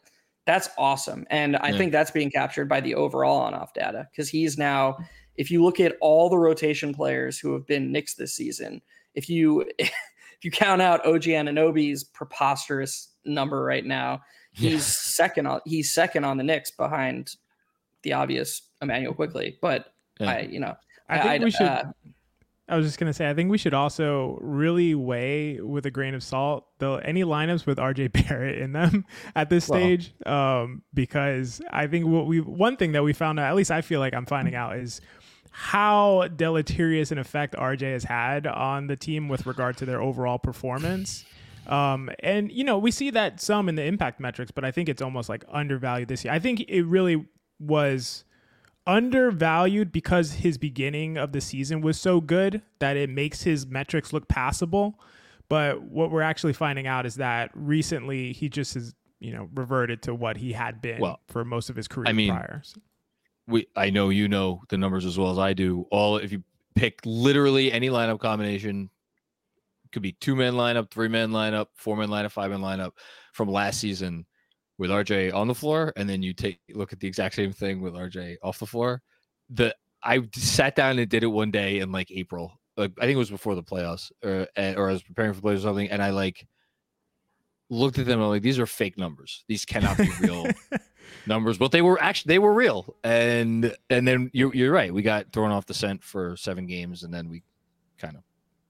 that's awesome, and I yeah. think that's being captured by the overall on-off data because he's now. If you look at all the rotation players who have been Knicks this season, if you if you count out OG Anunoby's preposterous number right now, he's second on he's second on the Knicks behind the obvious Immanuel Quickley. But I, you know, I think I, we should. Uh, I was just gonna say, I think we should also really weigh with a grain of salt though any lineups with RJ Barrett in them at this well, stage, um, because I think what we one thing that we found out, at least I feel like I'm finding out, is how deleterious an effect RJ has had on the team with regard to their overall performance. Um, and you know, we see that some in the impact metrics, but I think it's almost like undervalued this year. I think it really was undervalued because his beginning of the season was so good that it makes his metrics look passable. But what we're actually finding out is that recently he just has, you know, reverted to what he had been well, for most of his career I mean, prior. We I know you know the numbers as well as I do. All if you pick literally any lineup combination, could be two man lineup, three man lineup, four man lineup, five man lineup from last season with RJ on the floor, and then you take look at the exact same thing with RJ off the floor. The I sat down and did it one day in like April. Like I think it was before the playoffs, or eh, or I was preparing for playoffs or something, and I like looked at them and I'm like, these are fake numbers. These cannot be real numbers, but they were actually they were real. And and then you're you're right. We got thrown off the scent for seven games, and then we kind of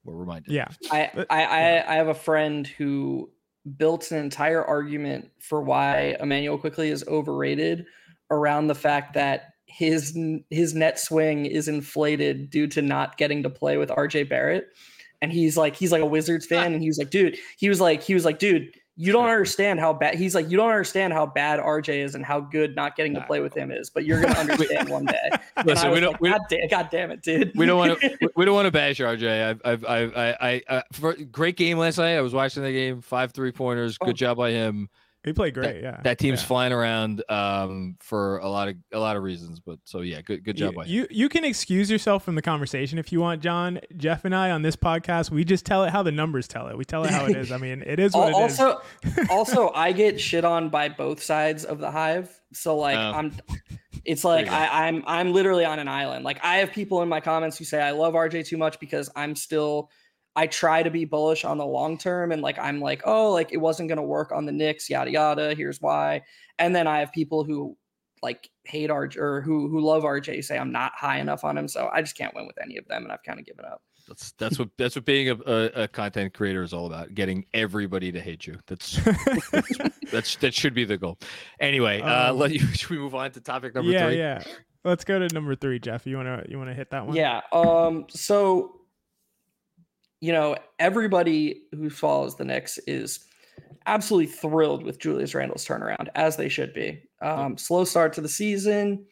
were reminded. Yeah. I I I have a friend who built an entire argument for why Immanuel Quickley is overrated around the fact that his his net swing is inflated due to not getting to play with RJ Barrett. And he's like, he's like a Wizards fan, ah. and he was like, dude, he was like, he was like, dude, you don't understand how bad he's like you don't understand how bad RJ is and how good not getting to play with him is but you're gonna understand one day. Listen, we don't like, we, God, damn, God, damn, it dude. we don't want to we don't want to bash RJ I've I've I've I, I, I for, great game last night. I was watching the game. Five three pointers good oh. job by him he played great. That, yeah, that team's yeah. flying around um, for a lot of a lot of reasons. But so yeah, good good job. You, you you can excuse yourself from the conversation if you want, John. Geoff and I on this podcast, we just tell it how the numbers tell it. We tell it how it is. I mean, it is what also, also, I get shit on by both sides of the hive. So like, oh. I'm. It's like I, I'm I'm literally on an island. Like I have people in my comments who say I love RJ too much because I'm still I try to be bullish on the long term and like I'm like, oh, like it wasn't gonna work on the Knicks, yada yada. Here's why. And then I have people who like hate RJ or who who love RJ say I'm not high enough on him. So I just can't win with any of them, and I've kind of given up. That's that's what that's what being a, a, a, content creator is all about. Getting everybody to hate you. That's that's, that's that should be the goal. Anyway, uh, um, let you should we move on to topic number yeah, three? Yeah, yeah. Let's go to number three, Geoff. You wanna you wanna hit that one? Yeah. Um. So you know, everybody who follows the Knicks is absolutely thrilled with Julius Randle's turnaround, as they should be. Um, slow start to the season,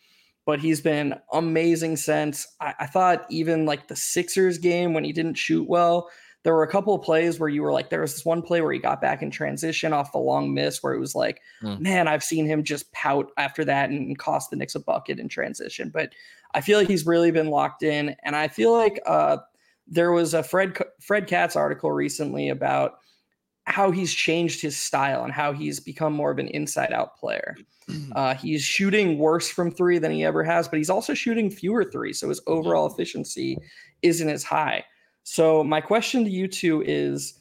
but he's been amazing since. I, I, thought even like the Sixers game when he didn't shoot well, there were a couple of plays where you were like, there was this one play where he got back in transition off the long miss where it was like, mm. man, I've seen him just pout after that and cost the Knicks a bucket in transition. But I feel like he's really been locked in. And I feel like, uh, there was a Fred Fred Katz article recently about how he's changed his style and how he's become more of an inside out player. Uh, he's shooting worse from three than he ever has, but he's also shooting fewer three. So his overall efficiency isn't as high. So my question to you two is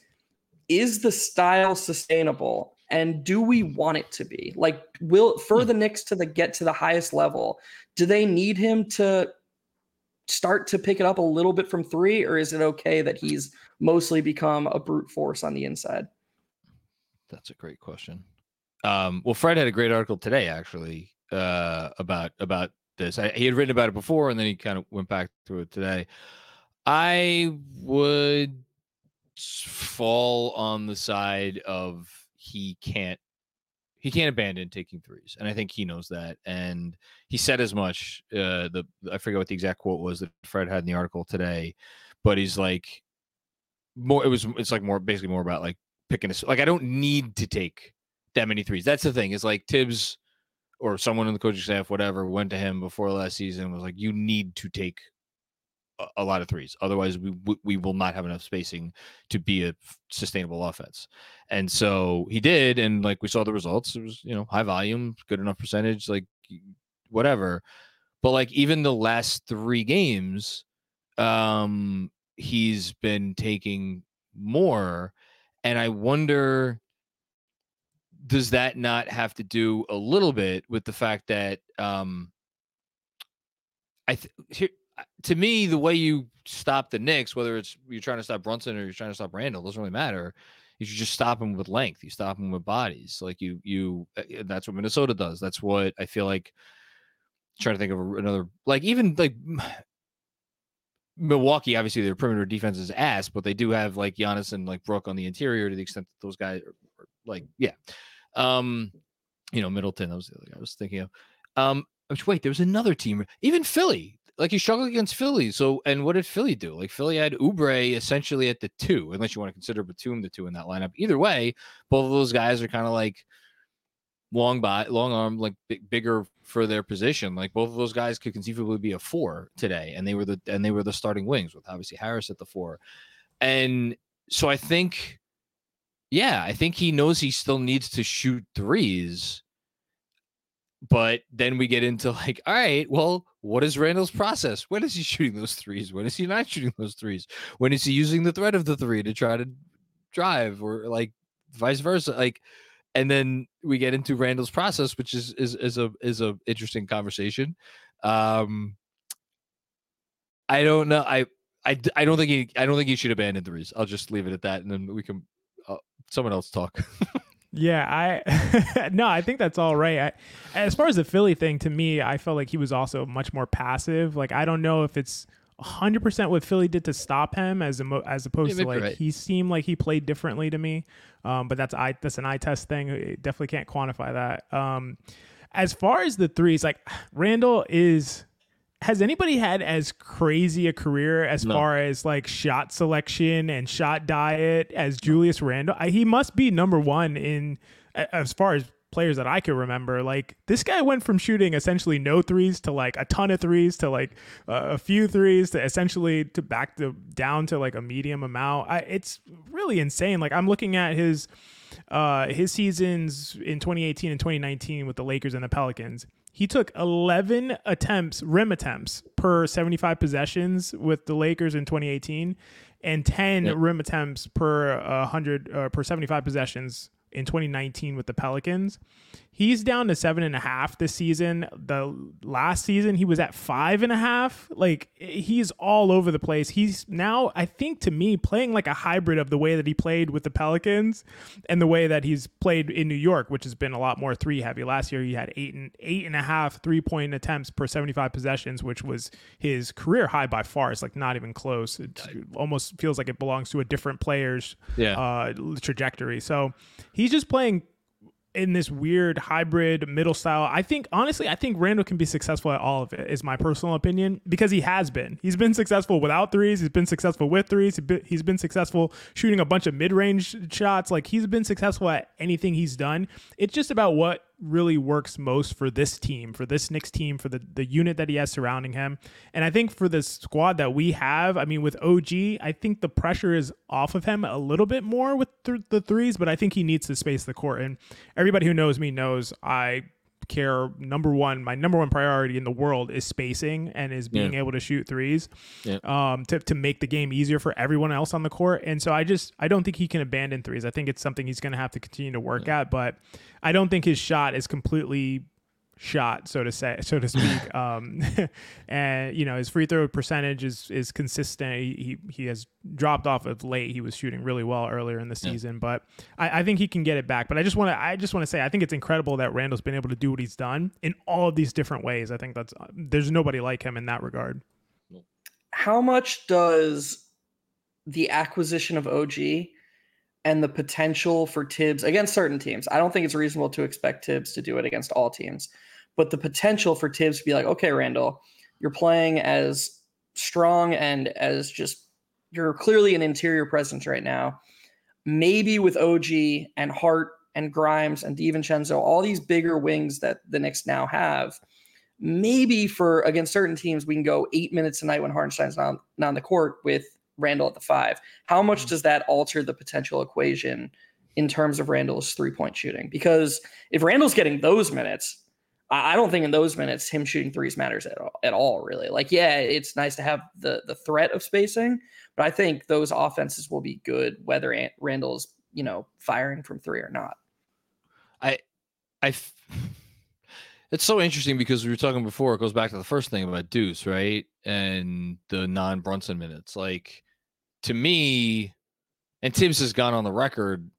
Is the style sustainable? And do we want it to be? Like, will for hmm. the Knicks to the get to the highest level, do they need him to start to pick it up a little bit from three, or is it okay that he's mostly become a brute force on the inside? That's a great question. Um, well, Fred had a great article today, actually, uh, about about this. I, he had written about it before, and then he kind of went back to it today. I would fall on the side of he can't he can't abandon taking threes, and I think he knows that. And he said as much. Uh, the I forget what the exact quote was that Fred had in the article today, but he's like more. It was it's like more basically more about like picking a like I don't need to take that many threes. That's the thing. Is like Thibs or someone in the coaching staff, whatever, went to him before last season was like, you need to take a, lot of threes. Otherwise, we we will not have enough spacing to be a sustainable offense. And so he did, and like we saw the results. It was you know high volume, good enough percentage, like whatever. But like even the last three games, um, he's been taking more, and I wonder does that not have to do a little bit with the fact that um I th- here, to me the way you stop the Knicks, whether it's you're trying to stop Brunson or you're trying to stop Randle, doesn't really matter. You should just stop them with length. You stop them with bodies. Like you, you. Uh, that's what Minnesota does. That's what I feel like. Trying to think of another, like even like Milwaukee. Obviously, their perimeter defense is ass, but they do have like Giannis and like Brook on the interior to the extent that those guys are, are like, yeah. Um, you know, Middleton. That was the other guy I was thinking of. Um, which, wait, there was another team, even Philly. Like he struggled against Philly. So, and what did Philly do? Like Philly had Oubre essentially at the two, unless you want to consider Batum the two in that lineup. Either way, both of those guys are kind of like long by long arm, like big, bigger for their position. Like both of those guys could conceivably be a four today, and they were the and they were the starting wings with obviously Harris at the four. And so I think yeah, I think he knows he still needs to shoot threes. But then we get into like, all right, well, what is Randle's process? When is he shooting those threes? When is he not shooting those threes? When is he using the threat of the three to try to drive or like vice versa? Like, and then we get into Randle's process, which is is is a is a interesting conversation. Um, I don't know. I I, I don't think he I don't think he should abandon threes. I'll just leave it at that, and then we can someone else talk. yeah, I no, I think that's all right. I, as far as the Philly thing, to me, I felt like he was also much more passive. Like I don't know if it's hundred percent what Philly did to stop him, as a, as opposed yeah, to like right. he seemed like he played differently to me. Um, but that's I that's an eye test thing. It definitely can't quantify that. Um, as far as the threes, like Randle is has anybody had as crazy a career as no. far as like shot selection and shot diet as Julius Randle? I, he must be number one in as far as players that I can remember. Like this guy went from shooting essentially no threes to like a ton of threes to like uh, a few threes to essentially to back to down to like a medium amount. I, it's really insane. Like I'm looking at his uh his seasons in 2018 and 2019 with the Lakers and the Pelicans he took 11 attempts, rim attempts per 75 possessions with the Lakers in 2018 and 10 yep. rim attempts per 100 uh, per 75 possessions in 2019 with the Pelicans. He's down to seven and a half this season. The last season he was at five and a half. Like he's all over the place. He's now, I think, to me, playing like a hybrid of the way that he played with the Pelicans and the way that he's played in New York, which has been a lot more three heavy. Last year he had eight and eight and a half three point attempts per 75 possessions, which was his career high by far. It's like not even close. It almost feels like it belongs to a different player's yeah. uh, trajectory. So he's just playing in this weird hybrid middle style. I think honestly, I think Randle can be successful at all of it. Is my personal opinion because he has been. He's been successful without threes. He's been successful with threes. He's been successful shooting a bunch of mid range shots. Like he's been successful at anything he's done. It's just about what really works most for this team, for this Knicks team, for the, the unit that he has surrounding him. And I think for the squad that we have, I mean, with OG, I think the pressure is off of him a little bit more with th- the threes, but I think he needs to space the court. And everybody who knows me knows I care number one my number one priority in the world is spacing and is being yeah. able to shoot threes yeah. um to, to make the game easier for everyone else on the court and so i just i don't think he can abandon threes i think it's something he's going to have to continue to work yeah. at but i don't think his shot is completely shot, so to say, so to speak. um, and you know his free throw percentage is is consistent. He he has dropped off of late. He was shooting really well earlier in the season, yeah. but I, I, think he can get it back. But I just want to I just want to say I think it's incredible that Randle's been able to do what he's done in all of these different ways. I think that's there's nobody like him in that regard. How much does the acquisition of OG and the potential for Thibs against certain teams. I don't think it's reasonable to expect Thibs to do it against all teams, but the potential for Thibs to be like, okay, Randle, you're playing as strong and as just you're clearly an interior presence right now. Maybe with OG and Hart and Grimes and DiVincenzo, all these bigger wings that the Knicks now have, maybe for against certain teams, we can go eight minutes a night when Hartenstein's not, not on the court with Randle at the five. How much mm. does that alter the potential equation in terms of Randle's three point shooting? Because if Randle's getting those minutes, I don't think in those minutes him shooting threes matters at all, at all. Really, like yeah, it's nice to have the the threat of spacing, but I think those offenses will be good whether Randle's you know firing from three or not. I, I. It's so interesting because we were talking before. It goes back to the first thing about Deuce, right? And the non Brunson minutes. Like, to me, and Thibs has gone on the record.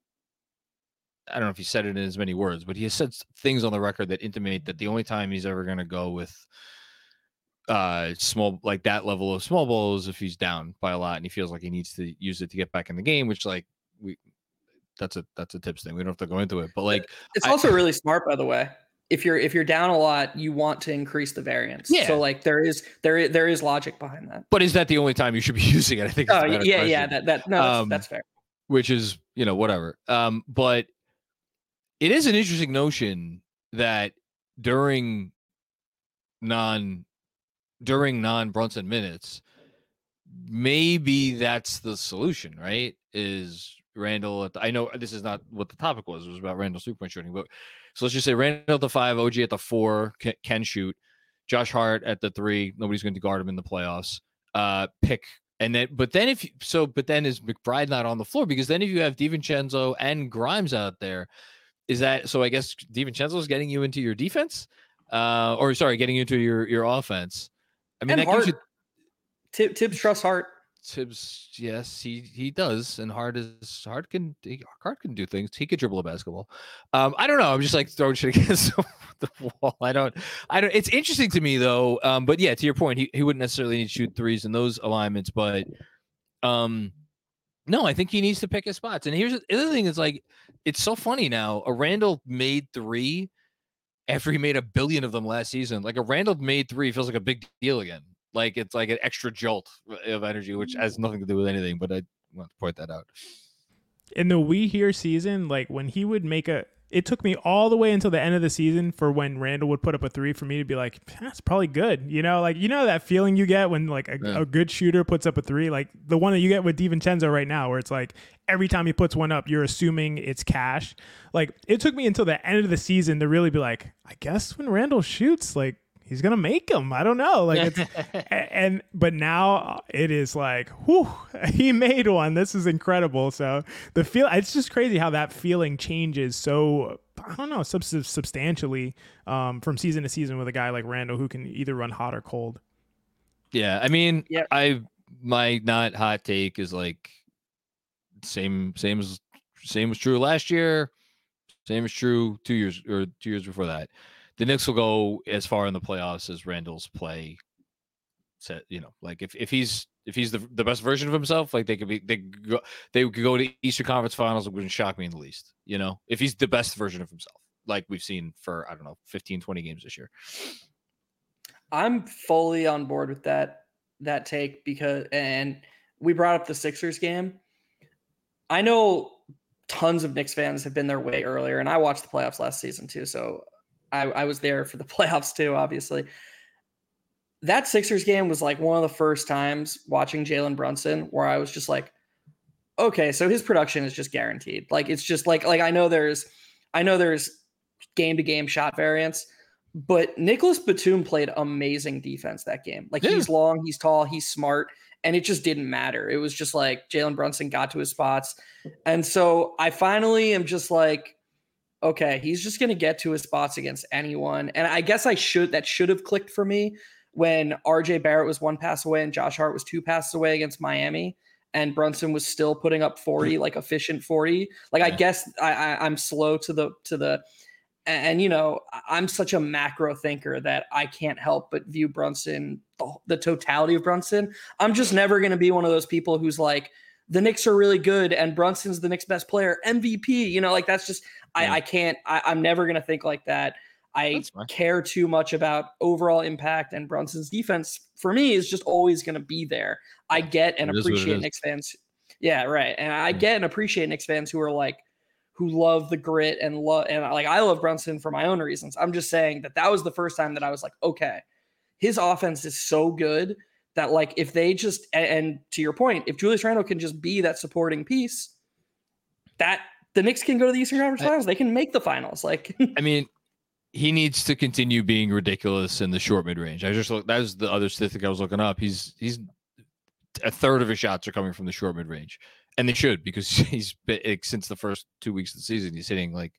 I don't know if he said it in as many words, but he has said things on the record that intimate that the only time he's ever going to go with uh small like that level of small ball is if he's down by a lot and he feels like he needs to use it to get back in the game, which like we that's a that's a Thibs thing. We don't have to go into it, but like it's also I, really smart, by the way if you're if you're down a lot, you want to increase the variance. Yeah. So like there is there is, there is logic behind that. But is that the only time you should be using it? I think. Oh yeah, question. yeah. That that no, that's, um, that's, fair. Which is you know whatever. Um, but it is an interesting notion that during non during non Brunson minutes, maybe that's the solution, right? Is Randle? The, I know this is not what the topic was. It was about Randle's three point shooting, but so let's just say Randle at the five, OG at the four can, can shoot. Josh Hart at the three. Nobody's going to guard him in the playoffs. Uh, pick and then, but then if you, so, but then is McBride not on the floor? Because then if you have DiVincenzo and Grimes out there, is that so? I guess DiVincenzo is getting you into your defense, uh, or sorry, getting you into your your offense. I mean, and that Hart, gives you. Thibs trust Hart. Thibs, yes, he he does, and Hart is Hart can Hart can do things. He could dribble a basketball. Um, I don't know. I'm just like throwing shit against the wall. I don't. I don't. It's interesting to me though. Um, but yeah, to your point, he, he wouldn't necessarily need to shoot threes in those alignments, but um, no, I think he needs to pick his spots. And here's the other thing: is like it's so funny now. A Randle made three after he made a billion of them last season. Like a Randle made three feels like a big deal again. Like it's like an extra jolt of energy, which has mm. nothing to do with anything. But I want to point that out. In the We Here season, like when he would make a, it took me all the way until the end of the season for when Randle would put up a three for me to be like, that's probably good. You know, like you know that feeling you get when like a, yeah. a good shooter puts up a three, like the one that you get with DiVincenzo right now, where it's like every time he puts one up, you're assuming it's cash. Like it took me until the end of the season to really be like, I guess when Randle shoots, like he's gonna make them. I don't know, like it's and but now it is like, whew, he made one. This is incredible. So the feel, it's just crazy how that feeling changes. So I don't know, sub- substantially um, from season to season with a guy like Randle who can either run hot or cold. Yeah, I mean, yeah. I my not hot take is like same same as same was true last year, same is true two years or two years before that the Knicks will go as far in the playoffs as Randle's play set. You know, like if, if he's if he's the, the best version of himself, like they could be they could go they could go to Eastern Conference Finals. It wouldn't shock me in the least. You know, if he's the best version of himself, like we've seen for I don't know 15, 20 games this year. I'm fully on board with that that take because and we brought up the Sixers game. I know tons of Knicks fans have been there way earlier, and I watched the playoffs last season too. So I, I was there for the playoffs too, obviously. That Sixers game was like one of the first times watching Jalen Brunson where I was just like, okay, so his production is just guaranteed. Like it's just like like I know there's I know there's game to game shot variance, But Nicolas Batum played amazing defense that game. Like yeah. he's long, he's tall, he's smart, and it just didn't matter. It was just like Jalen Brunson got to his spots. And so I finally am just like, okay, he's just gonna get to his spots against anyone. And I guess I should that should have clicked for me when RJ Barrett was one pass away and Josh Hart was two passes away against Miami and Brunson was still putting up 40 mm-hmm. like efficient 40 like I guess I, I I'm slow to the to the and you know i'm such a macro thinker that i can't help but view brunson the, the totality of brunson. I'm just never going to be one of those people who's like the Knicks are really good and Brunson's the Knicks best player, MVP. You know, like that's just I, I can't. I, am never gonna think like that. I care too much about overall impact, and Brunson's defense for me is just always gonna be there. I get and it appreciate Knicks fans. Yeah, right. And I get and appreciate Knicks fans who are like, who love the grit and love and like I love Brunson for my own reasons. I'm just saying that that was the first time that I was like, okay, his offense is so good that like if they just and, to your point, if Julius Randle can just be that supporting piece, that the Knicks can go to the Eastern Conference Finals. They can make the finals. Like I mean, he needs to continue being ridiculous in the short mid range. I just look that was the other statistic I was looking up. He's he's a third of his shots are coming from the short mid range and they should because he's been since the first two weeks of the season he's hitting like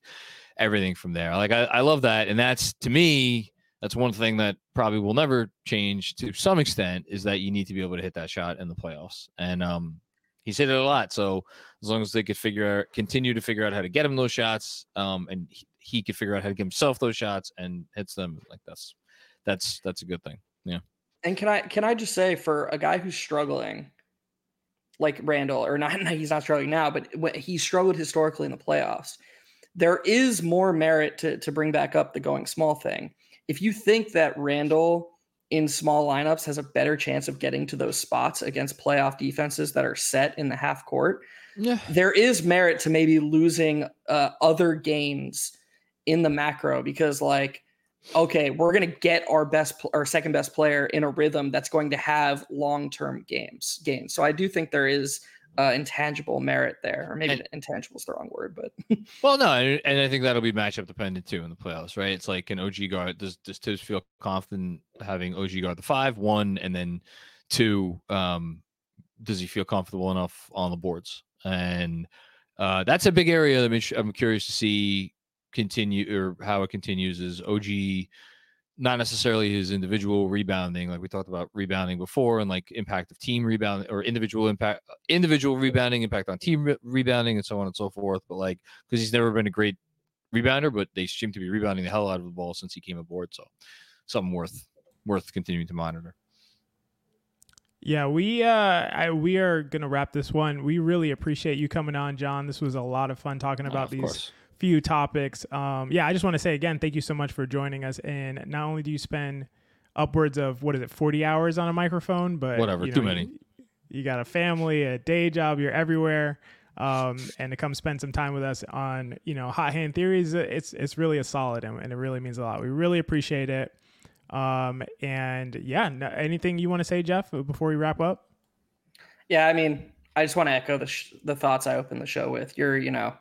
everything from there like I, I love that and that's to me that's one thing that probably will never change to some extent is that you need to be able to hit that shot in the playoffs and um he's hit it a lot so as long as they could figure out continue to figure out how to get him those shots um and he, he could figure out how to give himself those shots and hits them like that's that's that's a good thing yeah and can i can i just say for a guy who's struggling like Randle, or not, he's not struggling now, but he struggled historically in the playoffs. There is more merit to, to bring back up the going small thing. If you think that Randle in small lineups has a better chance of getting to those spots against playoff defenses that are set in the half court, yeah. there is merit to maybe losing uh, other games in the macro because, like, okay, we're going to get our best, our second best player in a rhythm that's going to have long term games gains. So I do think there is uh, intangible merit there, or maybe and, intangible is the wrong word, but well, no, and, and, I think that'll be matchup dependent too in the playoffs, right? It's like an OG guard. Does does Thibs feel confident having OG guard the five, one, and then two? Um, does he feel comfortable enough on the boards? And uh, that's a big area. I'm, I'm curious to see continue or how it continues is OG not necessarily his individual rebounding like we talked about rebounding before and like impact of team rebound or individual impact individual rebounding impact on team re- rebounding and so on and so forth but like because he's never been a great rebounder but they seem to be rebounding the hell out of the ball since he came aboard so something worth worth continuing to monitor yeah, we uh I, we are gonna wrap this one. We really appreciate you coming on, John. This was a lot of fun talking about oh, these course few topics. Um, yeah, I just want to say again, thank you so much for joining us. And not only do you spend upwards of what is it, 40 hours on a microphone, but whatever, you know, too many. You, you, got a family, a day job, you're everywhere. Um, and to come spend some time with us on, you know, hot hand theories, it's, it's really a solid and, and it really means a lot. We really appreciate it. Um, and yeah, anything you want to say, Geoff, before we wrap up? Yeah, I mean, I just want to echo the, sh- the thoughts I opened the show with. You're, you know,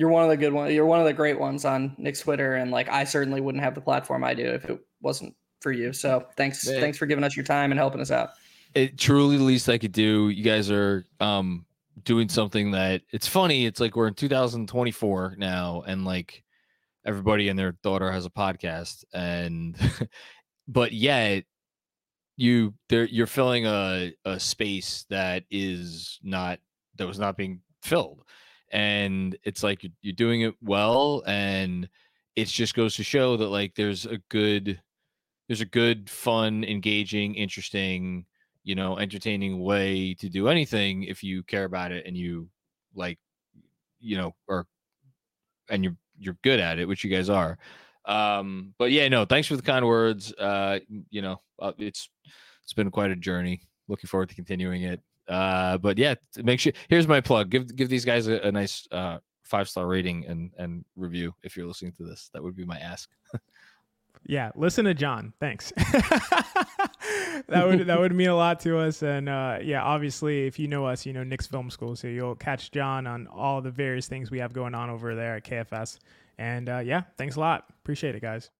you're one of the good ones. You're one of the great ones on Knicks Twitter, and like I certainly wouldn't have the platform I do if it wasn't for you. So thanks, Man. thanks for giving us your time and helping us out. It truly the least I could do. You guys are um doing something that it's funny. It's like we're in 2024 now, and like everybody and their daughter has a podcast, and but yet you there you're filling a a space that is not that was not being filled and it's like you're, doing it well and it just goes to show that like there's a good there's a good fun engaging interesting you know entertaining way to do anything if you care about it and you like you know or and you're you're good at it which you guys are. Um but yeah no thanks for the kind words uh you know uh, it's it's been quite a journey. Looking forward to continuing it uh, but yeah, make sure. Here's my plug. Give give these guys a, a nice uh, five star rating and and review if you're listening to this. That would be my ask. yeah, listen to John. Thanks. that would that would mean a lot to us. And uh, yeah, obviously, if you know us, you know Knicks Film School, so you'll catch John on all the various things we have going on over there at KFS. And uh, yeah, thanks a lot. Appreciate it, guys.